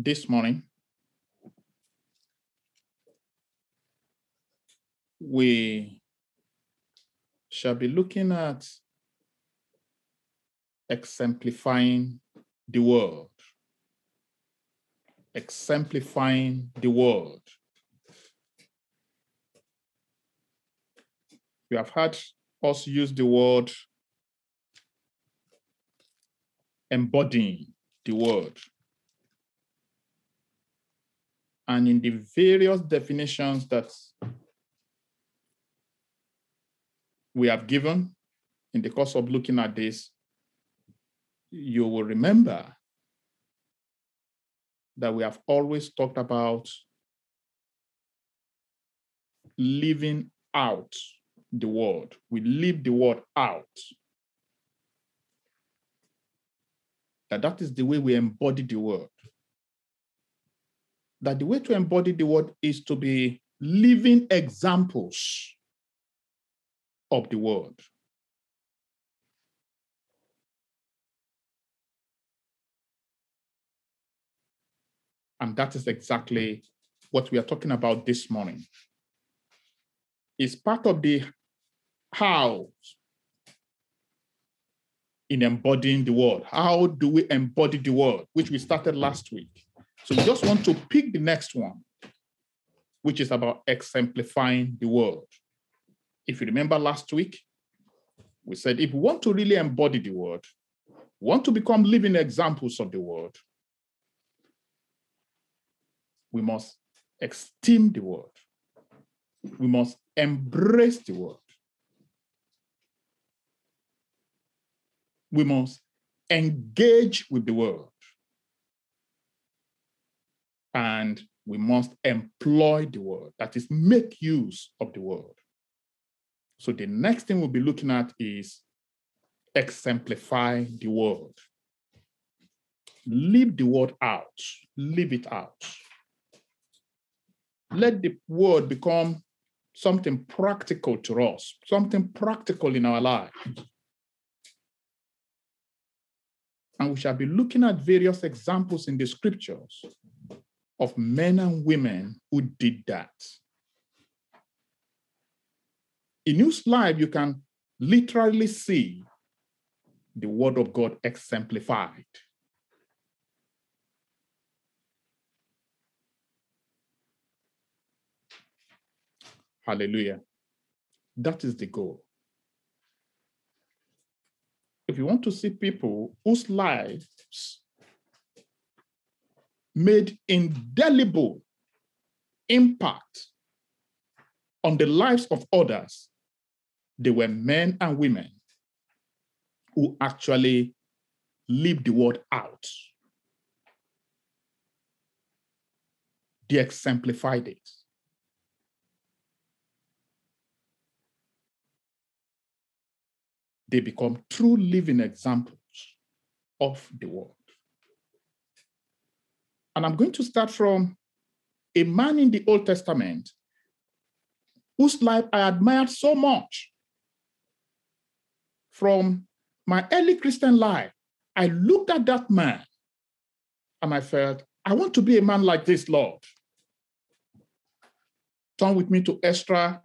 this morning, we shall be looking at exemplifying the world. Exemplifying the world. You have heard us use the word embodying the word. And in the various definitions that we have given in the course of looking at this, you will remember that we have always talked about living out the word. We live the word out. That that is the way we embody the word. That the way to embody the word is to be living examples of the word. And that is exactly what we are talking about this morning. It's part of the how in embodying the word. How do we embody the word, which we started last week? So we just want to pick the next one, which is about exemplifying the world. If you remember last week, we said if we want to really embody the word, want to become living examples of the word, we must esteem the word. We must embrace the word. We must engage with the word. And we must employ the word, that is, make use of the word. So the next thing we'll be looking at is exemplify the word. Leave the word out, leave it out. Let the word become something practical to us, something practical in our life. And we shall be looking at various examples in the scriptures of men and women who did that. In New Life, you can literally see the word of God exemplified. Hallelujah. That is the goal. If you want to see people whose lives made indelible impact on the lives of others, they were men and women who actually lived the word out. They exemplified it. They become true living examples of the word. And I'm going to start from a man in the Old Testament whose life I admired so much. From my early Christian life, I looked at that man and I felt, I want to be a man like this, Lord. Turn with me to Ezra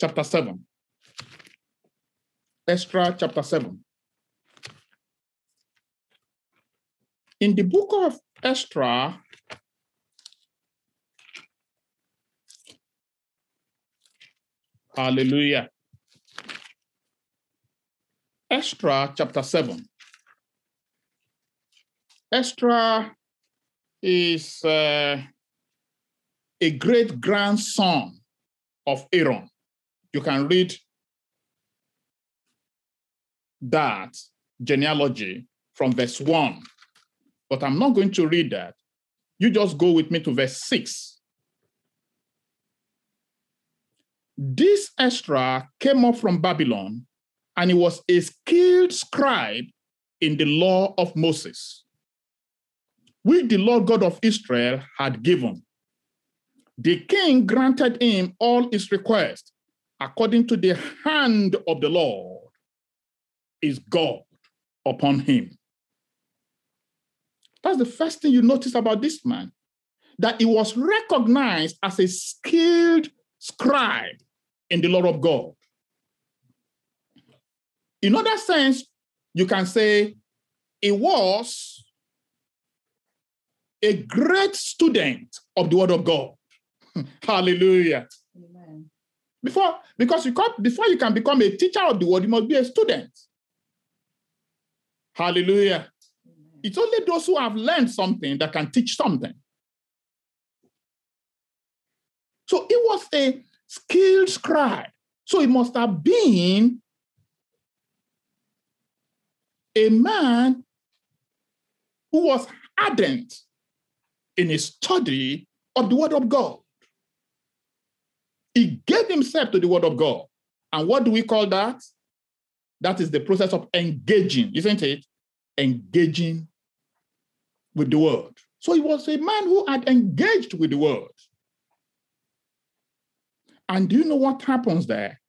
chapter 7. Ezra chapter 7. In the book of Ezra, hallelujah. Ezra chapter 7. Ezra is uh, a great grandson of Aaron. You can read that genealogy from verse 1, but I'm not going to read that. You just go with me to verse 6. This Ezra came up from Babylon, and he was a skilled scribe in the law of Moses, which the Lord God of Israel had given. The king granted him all his requests according to the hand of the Lord is God upon him. That's the first thing you notice about this man that he was recognized as a skilled scribe in the law of God. In other sense, you can say he was a great student of the word of God. Hallelujah. Amen. Before, because you come, before you can become a teacher of the word, you must be a student. Hallelujah. It's only those who have learned something that can teach something. So it was a skilled scribe. So it must have been a man who was ardent in his study of the word of God. He gave himself to the word of God. And what do we call that? That is the process of engaging, isn't it? Engaging with the word. So he was a man who had engaged with the word. And do you know what happens there?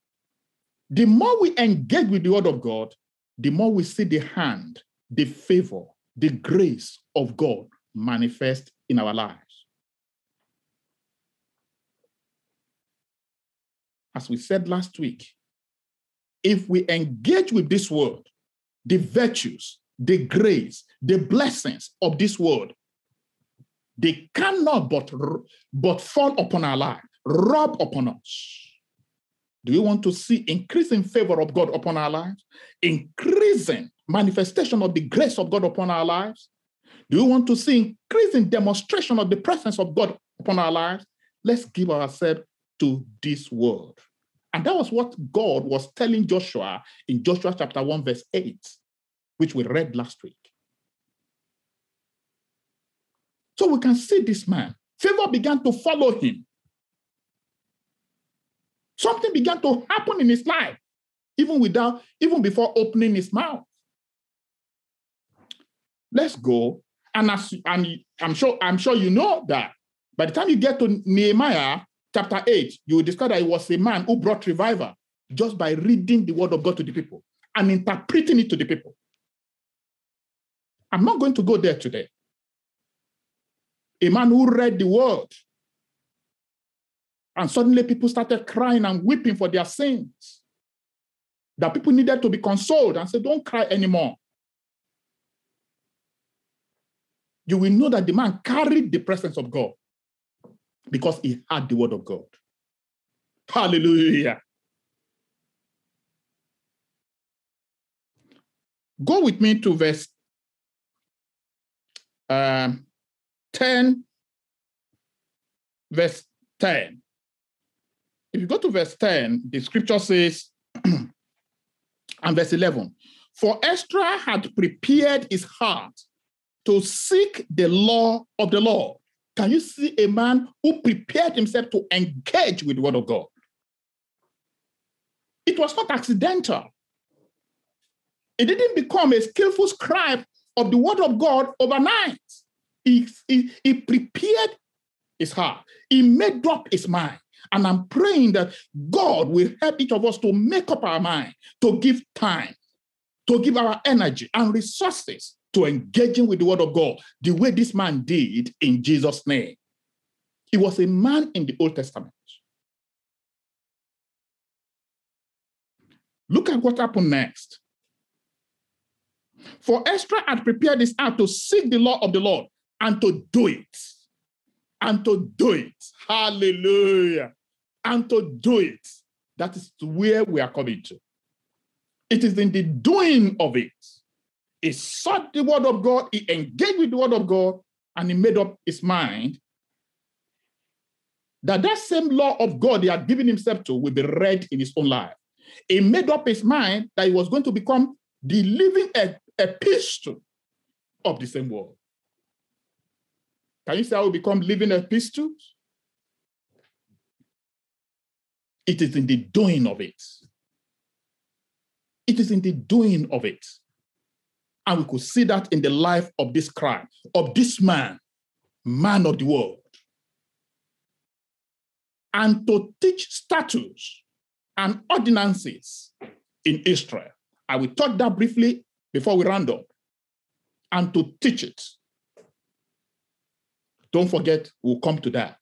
The more we engage with the word of God, the more we see the hand, the favor, the grace of God manifest in our lives. As we said last week, if we engage with this word, the virtues, the grace, the blessings of this world, they cannot but, but fall upon our life rub upon us. Do we want to see increasing favor of God upon our lives? Increasing manifestation of the grace of God upon our lives? Do we want to see increasing demonstration of the presence of God upon our lives? Let's give ourselves to this world. And that was what God was telling Joshua in Joshua chapter 1, verse 8, which we read last week. So we can see this man. Favor began to follow him. Something began to happen in his life, even without, even before opening his mouth. Let's go. And as and I'm sure, I'm sure you know that by the time you get to Nehemiah chapter 8, you will discover that he was a man who brought revival just by reading the word of God to the people and interpreting it to the people. I'm not going to go there today. A man who read the word and suddenly people started crying and weeping for their sins. That people needed to be consoled and said, Don't cry anymore. You will know that the man carried the presence of God because he had the word of God. Hallelujah. Go with me to verse um, 10, verse 10 if you go to verse 10, the scripture says, and verse 11, for Ezra had prepared his heart to seek the law of the Lord. Can you see a man who prepared himself to engage with the word of God? It was not accidental. He didn't become a skillful scribe of the word of God overnight. He, he, prepared his heart, he made up his mind. And I'm praying that God will help each of us to make up our mind, to give time, to give our energy and resources to engaging with the word of God the way this man did in Jesus' name. He was a man in the Old Testament. Look at what happened next. For Ezra had prepared his heart to seek the law of the Lord and to do it. And to do it. Hallelujah and to do it. That is where we are coming to. It is in the doing of it. He sought the word of God, he engaged with the word of God, and he made up his mind that that same law of God he had given himself to will be read in his own life. He made up his mind that he was going to become the living epistle of the same word. Can you say I will become living epistles? It is in the doing of it. It is in the doing of it. And we could see that in the life of this crime, of this man, man of the world. And to teach statutes and ordinances in Israel. I will talk that briefly before we round up. And to teach it. Don't forget, we'll come to that.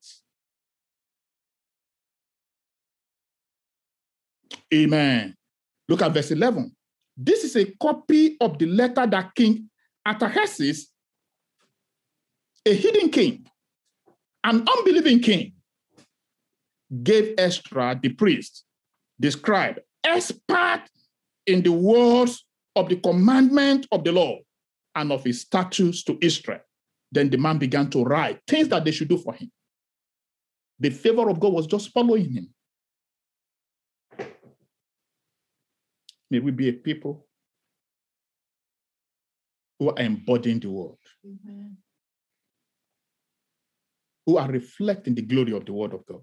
Amen. Look at verse 11. This is a copy of the letter that King Artaxerxes, a hidden king, an unbelieving king, gave Ezra the priest, the scribe, expert in the words of the commandment of the law and of his statutes to Israel. Then the man began to write things that they should do for him. The favor of God was just following him. May we be a people who are embodying the word, Amen. who are reflecting the glory of the word of God.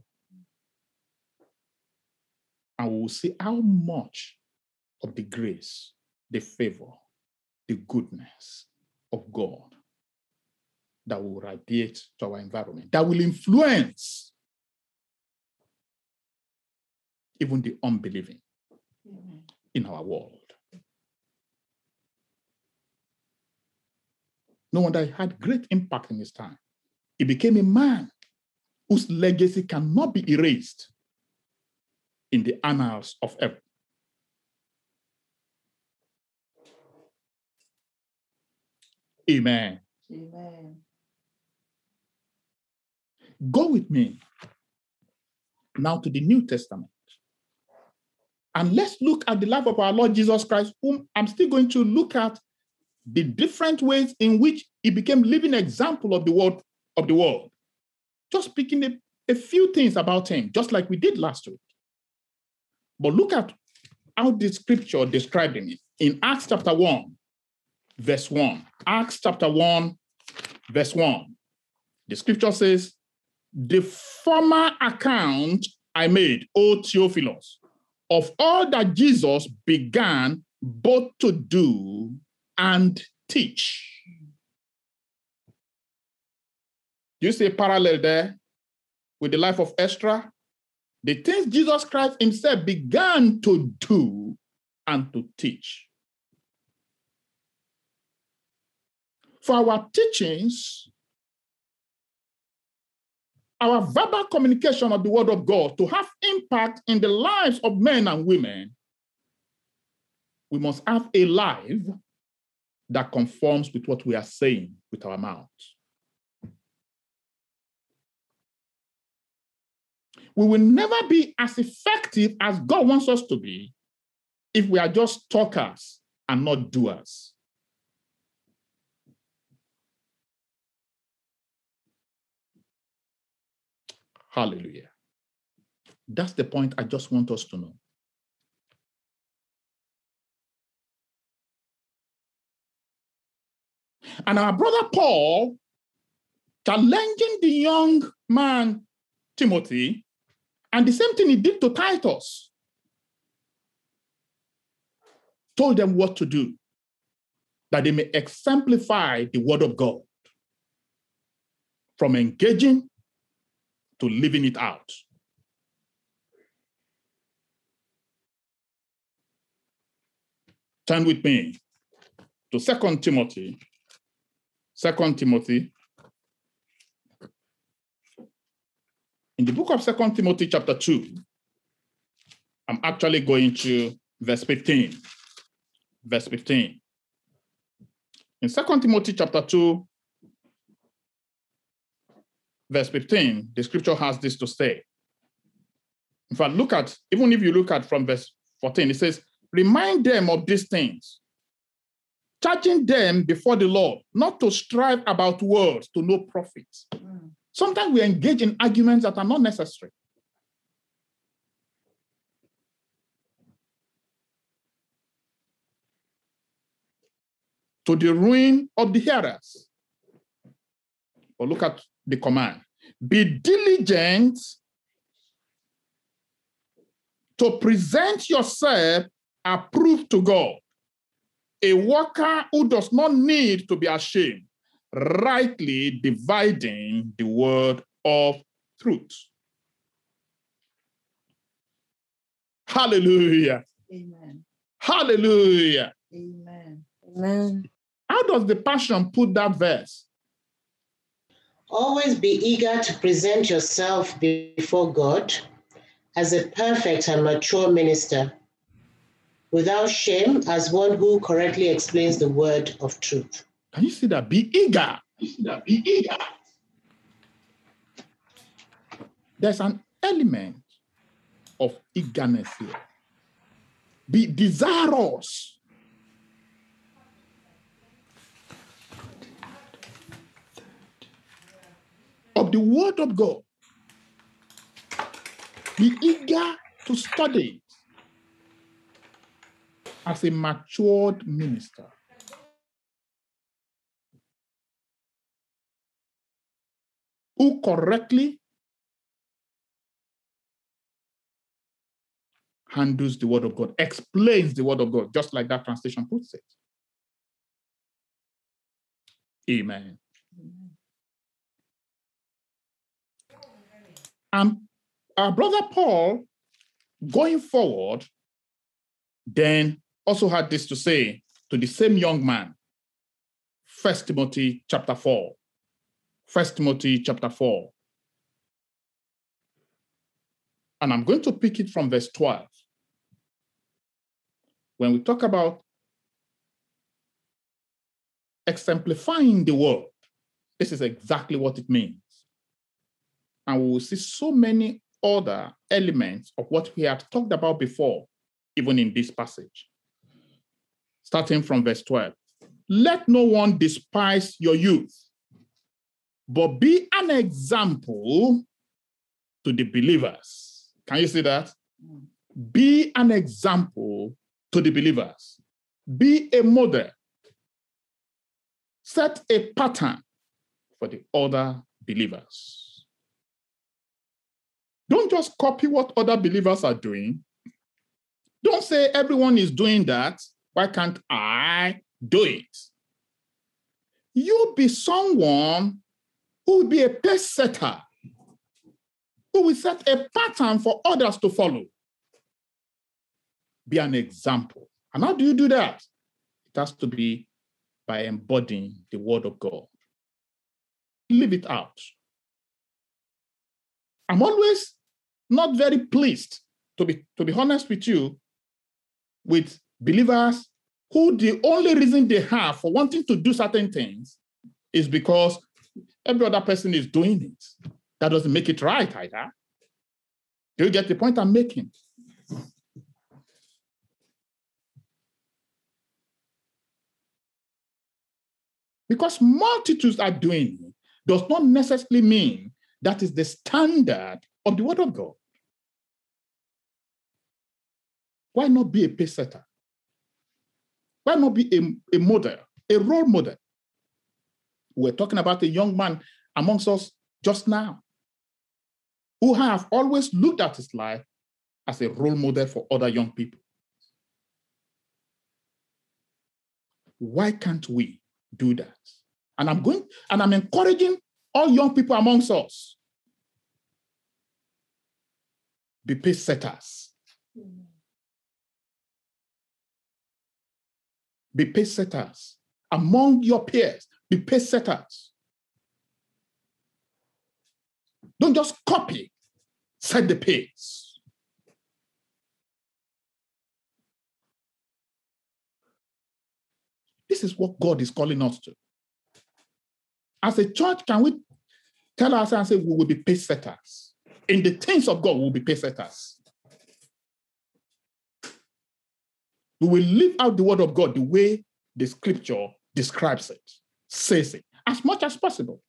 And we will see how much of the grace, the favor, the goodness of God that will radiate to our environment, that will influence even the unbelieving Amen. in our world. No wonder he had great impact in his time. He became a man whose legacy cannot be erased in the annals of ever. Amen. Amen. Go with me now to the New Testament. And let's look at the life of our Lord Jesus Christ, whom I'm still going to look at the different ways in which he became living example of the world of the world. Just speaking a, a few things about him, just like we did last week. But look at how the scripture described him in Acts chapter 1, verse 1. Acts chapter 1, verse 1. The scripture says, The former account I made, O Theophilus, of all that Jesus began both to do and teach. You see a parallel there with the life of Ezra? The things Jesus Christ himself began to do and to teach. For our teachings, our verbal communication of the word of God to have impact in the lives of men and women, we must have a life that conforms with what we are saying with our mouths. We will never be as effective as God wants us to be if we are just talkers and not doers. Hallelujah. That's the point I just want us to know. And our brother Paul, challenging the young man Timothy, and the same thing he did to Titus, told them what to do, that they may exemplify the word of God from engaging to living it out. Turn with me to Second Timothy Second Timothy. In the book of Second Timothy, chapter 2, I'm actually going to verse 15. Verse 15. In Second Timothy, chapter 2, verse 15, the scripture has this to say. In fact, look at, even if you look at from verse 14, it says, Remind them of these things, charging them before the Lord not to strive about words to no profit. Mm. Sometimes we engage in arguments that are not necessary. To the ruin of the hearers. But look at the command be diligent to present yourself approved to God a worker who does not need to be ashamed, rightly dividing the word of truth. Hallelujah. Amen. Hallelujah. Amen. Amen. How does the Passion put that verse? Always be eager to present yourself before God as a perfect and mature minister, without shame, as one who correctly explains the word of truth. Can you see that? Be eager. You see that? Be eager. There's an element of eagerness here. Be desirous. The word of God. Be eager to study it as a matured minister. Who correctly handles the word of God, explains the word of God, just like that translation puts it. Amen. And our brother Paul, going forward, then also had this to say to the same young man. First Timothy chapter 4. First Timothy chapter 4. And I'm going to pick it from verse 12 when we talk about exemplifying the word, this is exactly what it means. And we will see so many other elements of what we had talked about before, even in this passage. Starting from verse 12. Let no one despise your youth, but be an example to the believers. Can you see that? Be an example to the believers. Be a model. Set a pattern for the other believers. Don't just copy what other believers are doing. Don't say everyone is doing that. Why can't I do it? You be someone who will be a pace setter, who will set a pattern for others to follow be an example. And how do you do that? It has to be by embodying the word of God. Leave it out. I'm always not very pleased, to be, to be honest with you, with believers who the only reason they have for wanting to do certain things is because every other person is doing it. That doesn't make it right either. Do you get the point I'm making? Because multitudes are doing it does not necessarily mean that is the standard of the word of God. Why not be a pace setter? Why not be a, a model, a role model? We're talking about a young man amongst us just now who have always looked at his life as a role model for other young people. Why can't we do that. And I'm going and I'm encouraging all young people amongst us be pace setters. Mm. Be pace setters. Among your peers, be pace setters. Don't just copy, set the pace. This is what God is calling us to. As a church, can we tell ourselves and say we will be pace setters? In the things of God, we will be pace setters. We will live out the word of God the way the scripture describes it, says it, as much as possible.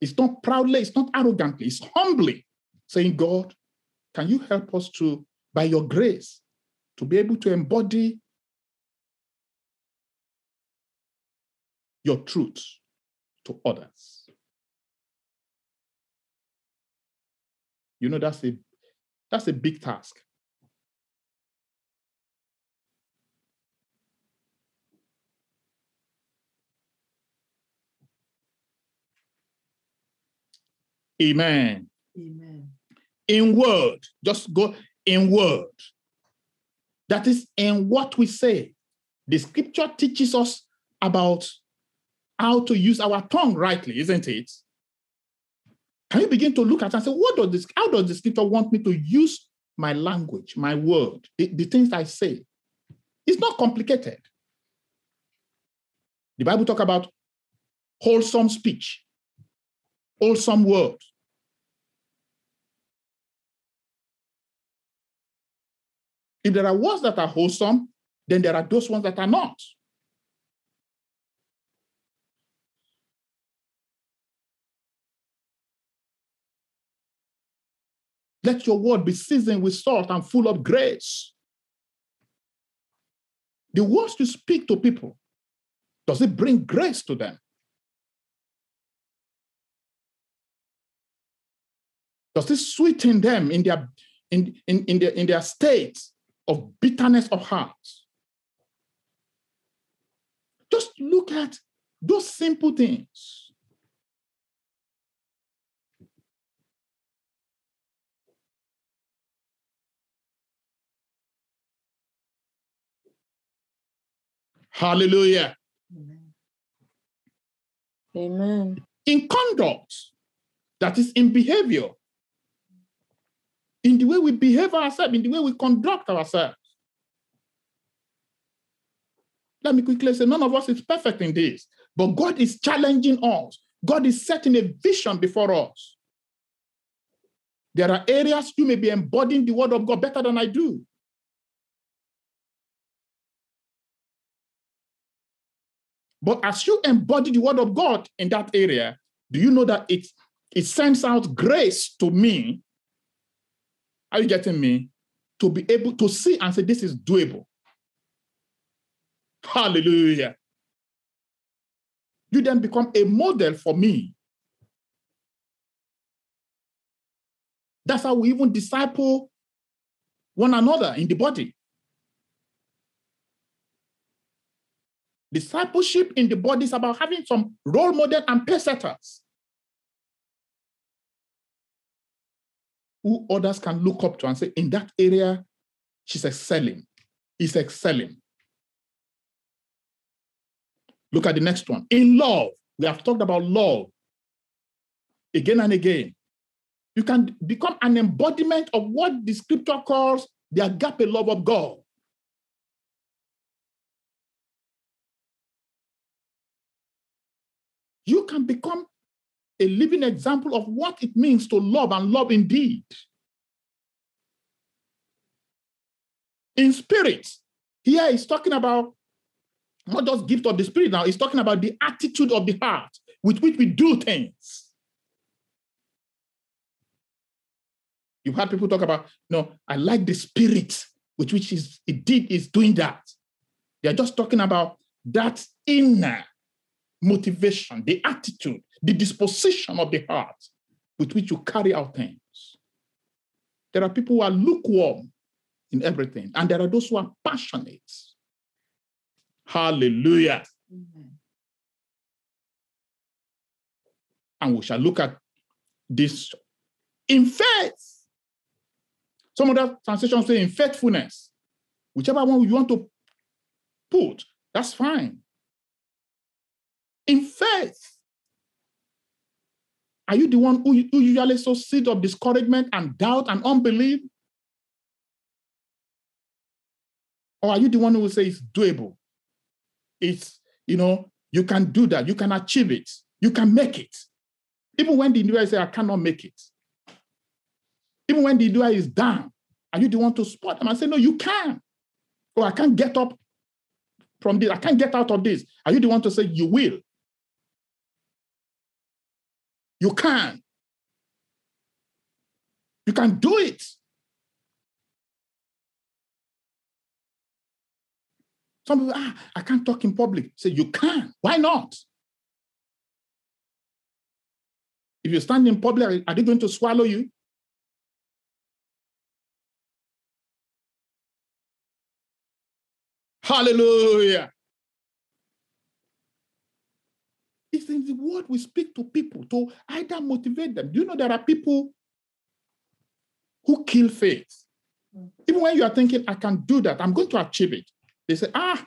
It's not proudly, it's not arrogantly, it's humbly saying, God, can you help us to, by your grace, to be able to embody your truth to others. You know, that's a that's a big task. Amen. Amen. In word, just go in word. That is in what we say. The scripture teaches us about how to use our tongue rightly, isn't it? Can you begin to look at and say, what does this, how does the scripture want me to use my language, my word, the, the things I say? It's not complicated. The Bible talk about wholesome speech, wholesome words. If there are words that are wholesome, then there are those ones that are not. Let your word be seasoned with salt and full of grace. The words you speak to people, does it bring grace to them? Does it sweeten them in their in, in, in, their, in their state of bitterness of heart? Just look at those simple things. Hallelujah. Amen. In conduct, that is in behavior, in the way we behave ourselves, in the way we conduct ourselves. Let me quickly say, none of us is perfect in this, but God is challenging us. God is setting a vision before us. There are areas you may be embodying the word of God better than I do. But as you embody the word of God in that area, do you know that it, it sends out grace to me? Are you getting me? To be able to see and say, this is doable. Hallelujah. You then become a model for me. That's how we even disciple one another in the body. Discipleship in the body is about having some role model and pace setters who others can look up to and say, in that area, she's excelling, he's excelling. Look at the next one. In love, we have talked about love again and again. You can become an embodiment of what the scripture calls the agape love of God. You can become a living example of what it means to love and love indeed. In spirit, here he's talking about not just gift of the spirit now, he's talking about the attitude of the heart with which we do things. You've had people talk about, no, I like the spirit with which is it did is doing that. They're just talking about that inner motivation, the attitude, the disposition of the heart with which you carry out things. There are people who are lukewarm in everything, and there are those who are passionate. Hallelujah. And we shall look at this in faith. Some other translations say in faithfulness. Whichever one you want to put, that's fine in faith. Are you the one who, who usually sows seed of discouragement and doubt and unbelief? Or are you the one who will say it's doable? It's, you know, you can do that, you can achieve it, you can make it. Even when the individual say, I cannot make it. Even when the individual is down, are you the one to support them and say, No, you can? Or I can't get up from this, I can't get out of this. Are you the one to say, You will? You can. You can do it. Some people, ah, I can't talk in public. Say, you can. Why not? If you stand in public, are they going to swallow you? Hallelujah. It's in the word we speak to people to either motivate them. Do you know there are people who kill faith? Mm. Even when you are thinking, I can do that, I'm going to achieve it. They say, ah,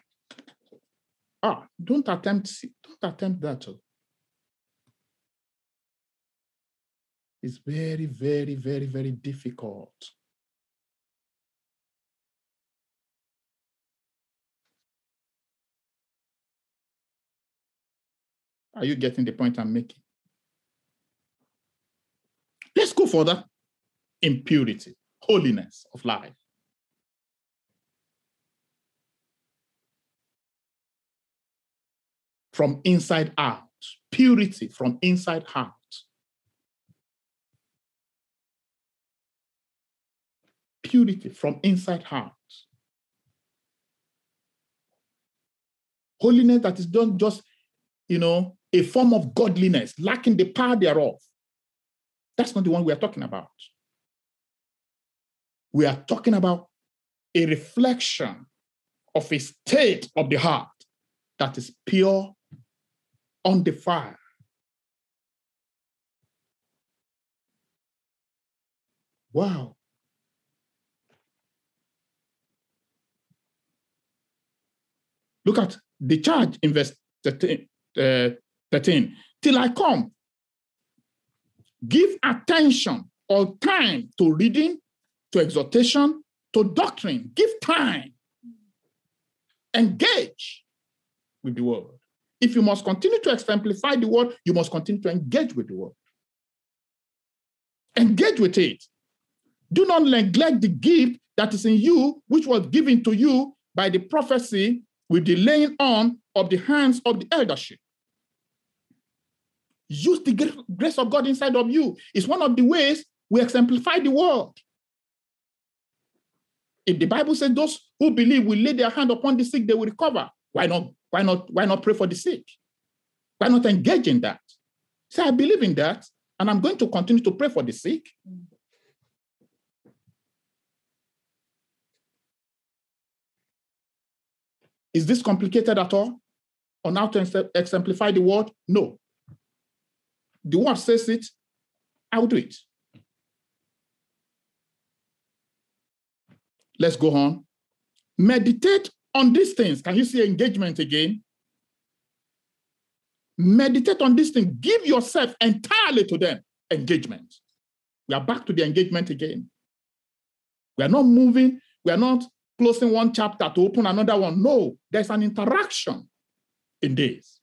ah, don't attempt, don't attempt that. It's very, very, very, very difficult. Are you getting the point I'm making? Let's go further. Impurity, holiness of life. From inside out, purity from inside out. Purity from inside out. Holiness that is not just, you know, a form of godliness, lacking the power thereof. That's not the one we are talking about. We are talking about a reflection of a state of the heart that is pure, undefiled. Wow. Look at the charge in verse 13. Uh, 13. Till I come, give attention or time to reading, to exhortation, to doctrine. Give time. Engage with the word. If you must continue to exemplify the word, you must continue to engage with the word. Engage with it. Do not neglect the gift that is in you, which was given to you by the prophecy with the laying on of the hands of the eldership. Use the grace of God inside of you. It's one of the ways we exemplify the world. If the Bible says those who believe will lay their hand upon the sick, they will recover. Why not? Why not? Why not pray for the sick? Why not engage in that? Say, I believe in that, and I'm going to continue to pray for the sick. Is this complicated at all? On how to exemplify the word? No the word says it, I'll do it. Let's go on. Meditate on these things. Can you see engagement again? Meditate on these things. Give yourself entirely to them. Engagement. We are back to the engagement again. We are not moving. We are not closing one chapter to open another one. No, there's an interaction in this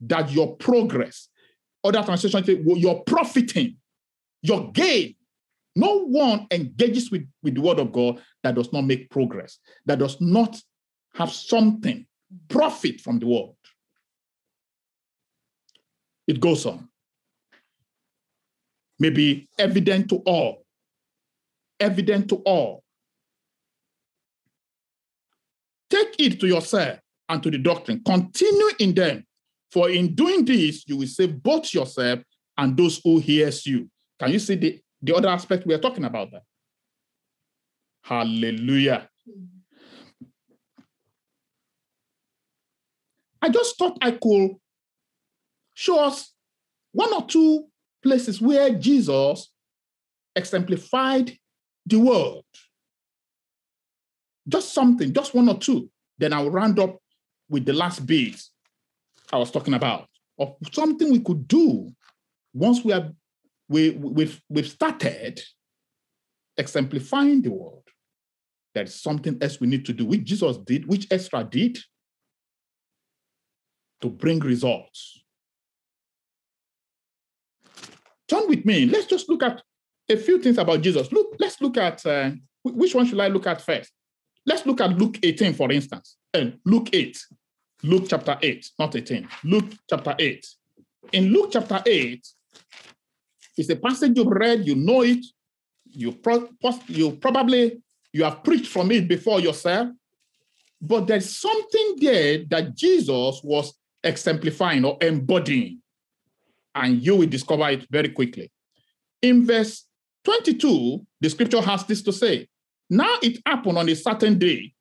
that your progress, other translations say, your profiting, your gain. No one engages with, with the word of God that does not make progress, that does not have something, profit from the word. It goes on. Maybe evident to all. Evident to all. Take it to yourself and to the doctrine. Continue in them, for in doing this, you will save both yourself and those who hears you. Can you see the, the other aspect we are talking about that? Hallelujah. I just thought I could show us one or two places where Jesus exemplified the word. Just something, just one or two. Then I'll round up with the last bit I was talking about, of something we could do once we have we, we've, we've started exemplifying the world. There is something else we need to do, which Jesus did, which Ezra did, to bring results. Turn with me. Let's just look at a few things about Jesus. Look, let's look at uh, which one should I look at first? Let's look at Luke 18, for instance. And Luke 8. Luke chapter 8, not 18. Luke chapter 8. In Luke chapter 8, it's a passage you've read, you know it, you, pro- you probably you have preached from it before yourself, but there's something there that Jesus was exemplifying or embodying, and you will discover it very quickly. In verse 22, the scripture has this to say Now it happened on a certain day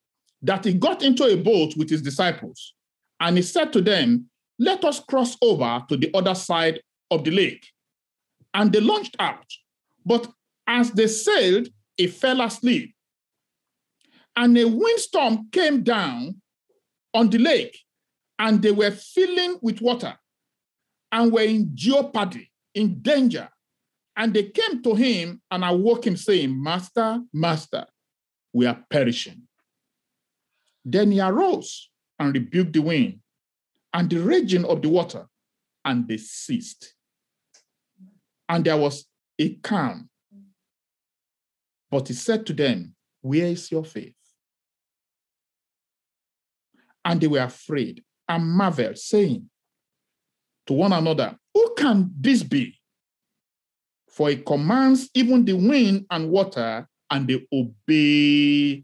that he got into a boat with his disciples and he said to them, Let us cross over to the other side of the lake. And they launched out. But as they sailed, he fell asleep. And a windstorm came down on the lake, and they were filling with water and were in jeopardy. in danger. And they came to him and awoke him, saying, Master, Master, we are perishing. Then he arose and rebuked the wind and the raging of the water, and they ceased. And there was a calm. But he said to them, Where is your faith? And they were afraid and marveled, saying to one another, Who can this be? For he commands even the wind and water, and they obey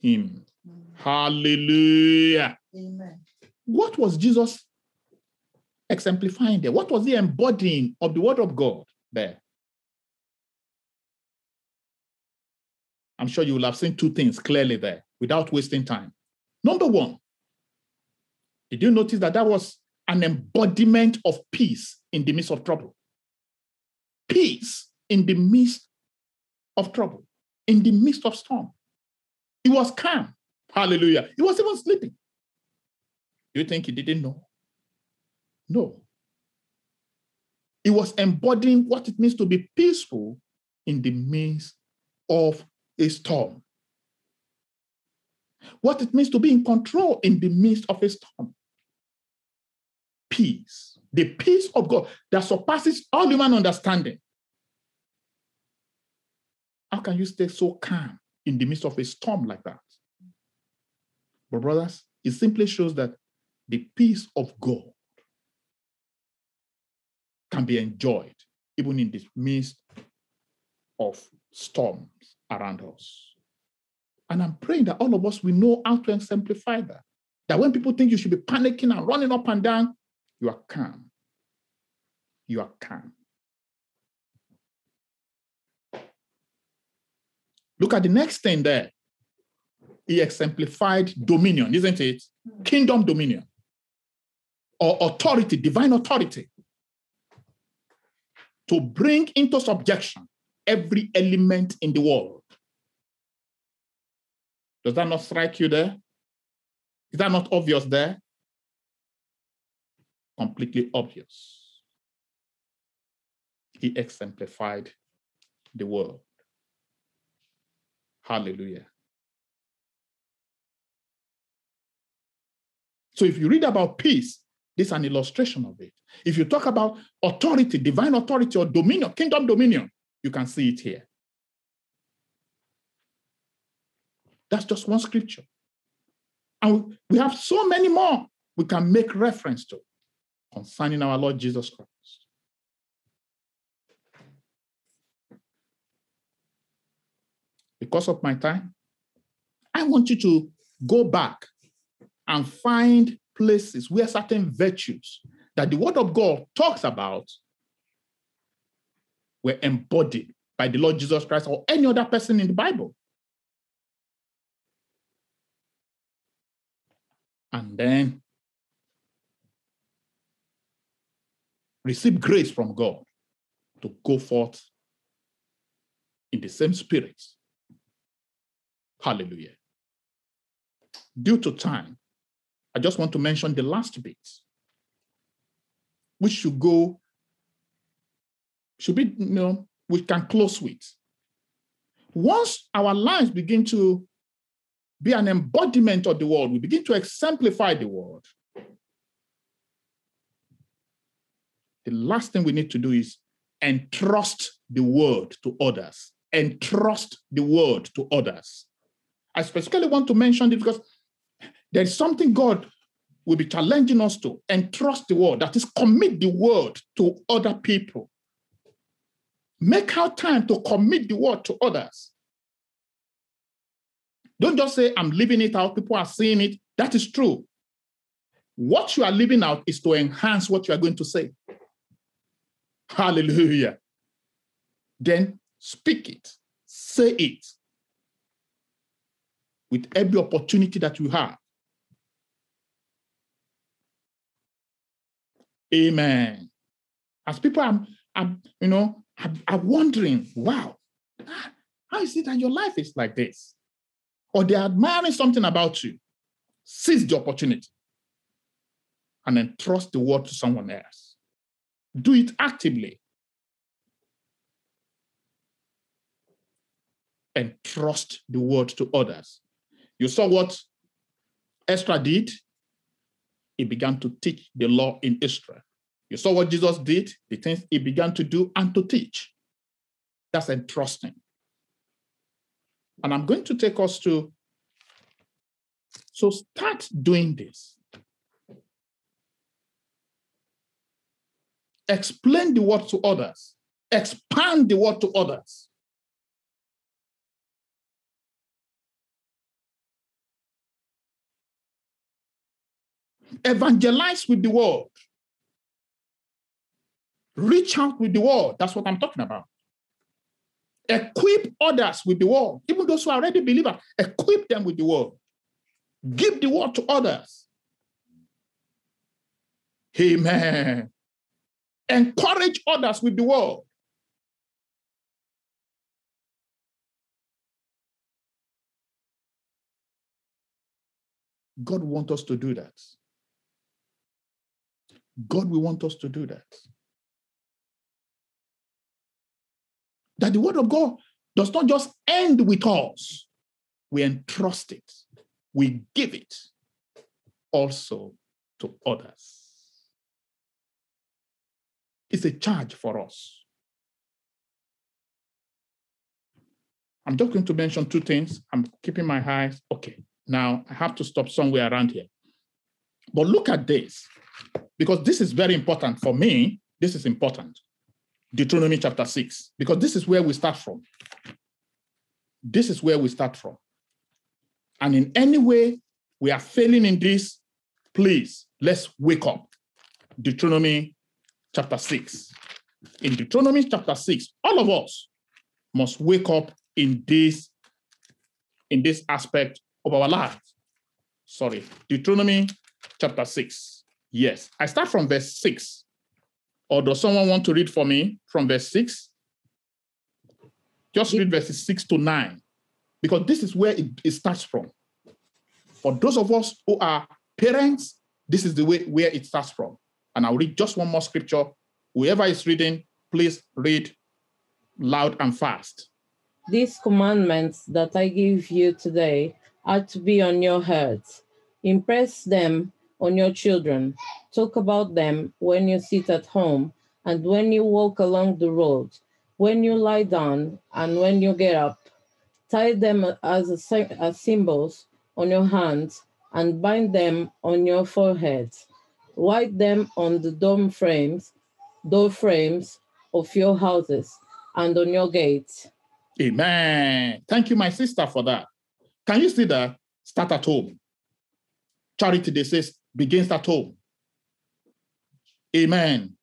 him. Mm. Hallelujah. Amen. What was Jesus exemplifying there? What was he embodying of the word of God there? I'm sure you will have seen two things clearly there without wasting time. Number one, did you notice that that was an embodiment of peace in the midst of trouble? Peace in the midst of trouble, in the midst of storm. He was calm. Hallelujah. He was even sleeping. You think he didn't know? No. He was embodying what it means to be peaceful in the midst of a storm. What it means to be in control in the midst of a storm. Peace, the peace of God that surpasses all human understanding. How can you stay so calm in the midst of a storm like that? But, brothers, it simply shows that the peace of God can be enjoyed even in the midst of storms around us. And I'm praying that all of us will know how to exemplify that. That when people think you should be panicking and running up and down, you are calm. You are calm. Look at the next thing there. He exemplified dominion, isn't it? Hmm. Kingdom dominion or authority, divine authority, to bring into subjection every element in the world. Does that not strike you there? Is that not obvious there? Completely obvious. He exemplified the world. Hallelujah. So if you read about peace, this is an illustration of it. If you talk about authority, divine authority or dominion, kingdom dominion, you can see it here. That's just one scripture. And we have so many more we can make reference to concerning our Lord Jesus Christ. Because of my time, I want you to go back and find places where certain virtues that the Word of God talks about were embodied by the Lord Jesus Christ or any other person in the Bible. And then receive grace from God to go forth in the same spirit. Hallelujah. Due to time, I just want to mention the last bit, which should go, should be, you know, we can close with. Once our lives begin to be an embodiment of the world, we begin to exemplify the world. The last thing we need to do is entrust the word to others. Entrust the word to others. I specifically want to mention this because there's something God will be challenging us to entrust the word, that is, commit the word to other people. Make out time to commit the word to others. Don't just say, I'm living it out, people are seeing it. That is true. What you are living out is to enhance what you are going to say. Hallelujah. Then speak it, say it with every opportunity that you have. Amen. As people are, are you know, are, are wondering, wow, how is it that your life is like this? Or they're admiring something about you. Seize the opportunity and then trust the word to someone else. Do it actively. And trust the word to others. You saw what Ezra did he began to teach the law in Israel. You saw what Jesus did, the things he began to do and to teach. That's entrusting. And I'm going to take us to, so start doing this. Explain the word to others. Expand the word to others. Evangelize with the word. Reach out with the word. That's what I'm talking about. Equip others with the word, even those who are already believers. Equip them with the word. Give the word to others. Amen. Encourage others with the word. God wants us to do that. God will want us to do that. That the word of God does not just end with us, we entrust it, we give it also to others. It's a charge for us. I'm just going to mention two things. I'm keeping my eyes. Okay, now I have to stop somewhere around here. But look at this because this is very important for me. This is important. Deuteronomy chapter 6, because this is where we start from. This is where we start from. And in any way we are failing in this, please let's wake up. Deuteronomy chapter 6. In Deuteronomy chapter 6, all of us must wake up in this in this aspect of our lives. Sorry, Deuteronomy chapter 6. Yes. I start from verse 6. Or does someone want to read for me from verse 6? Just read verses 6 to 9, because this is where it, it starts from. For those of us who are parents, this is the way where it starts from. And I'll read just one more scripture. Whoever is reading, please read loud and fast. These commandments that I give you today are to be on your hearts. Impress them on your children. Talk about them when you sit at home and when you walk along the road, when you lie down and when you get up. Tie them as, a, as symbols on your hands and bind them on your foreheads. Write them on the door frames, door frames of your houses and on your gates. Amen. Thank you, my sister, for that. Can you see that? Start at home. Charity, they say, begins at home. Amen.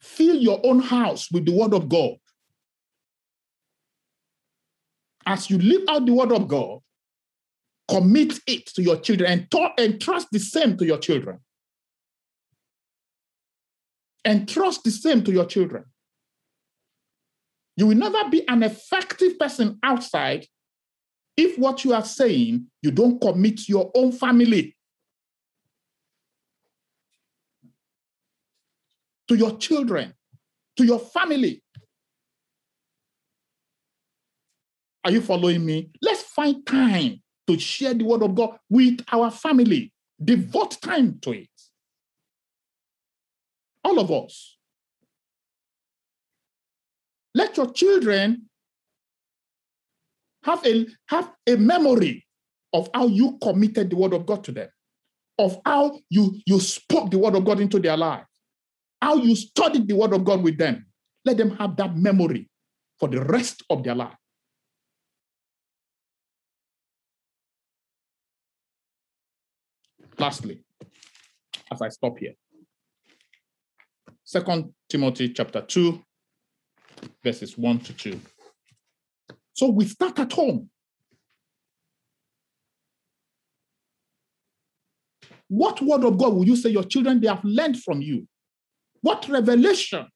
Fill your own house with the word of God. As you live out the word of God, commit it to your children and, talk, and trust the same to your children. And trust the same to your children. You will never be an effective person outside if what you are saying, you don't commit your own family to your children, to your family. Are you following me? Let's find time to share the word of God with our family. Devote time to it. All of us. Let your children have a, have a memory of how you committed the word of God to them, of how you, you spoke the word of God into their life, how you studied the word of God with them. Let them have that memory for the rest of their life. Lastly, as I stop here, Second Timothy chapter 2, verses 1 to 2. So we start at home. What word of God will you say your children they have learned from you? What revelation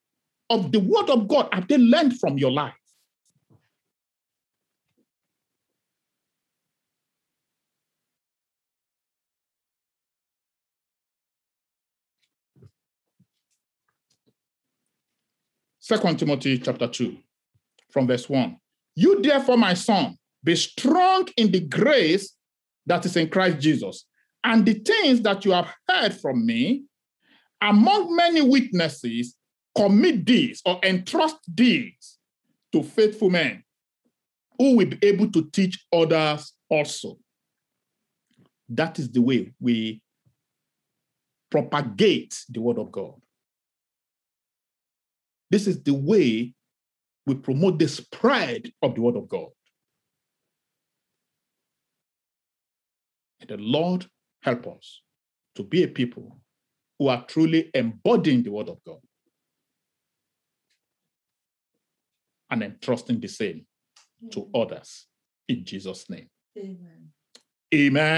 of the word of God have they learned from your life? Second Timothy chapter 2, from verse 1. You, therefore, my son, be strong in the grace that is in Christ Jesus. And the things that you have heard from me, among many witnesses, commit these or entrust these to faithful men who will be able to teach others also. That is the way we propagate the word of God. This is the way we promote the spread of the word of God. And the Lord help us to be a people who are truly embodying the word of God and entrusting the same to others in Jesus' name. Amen. Amen.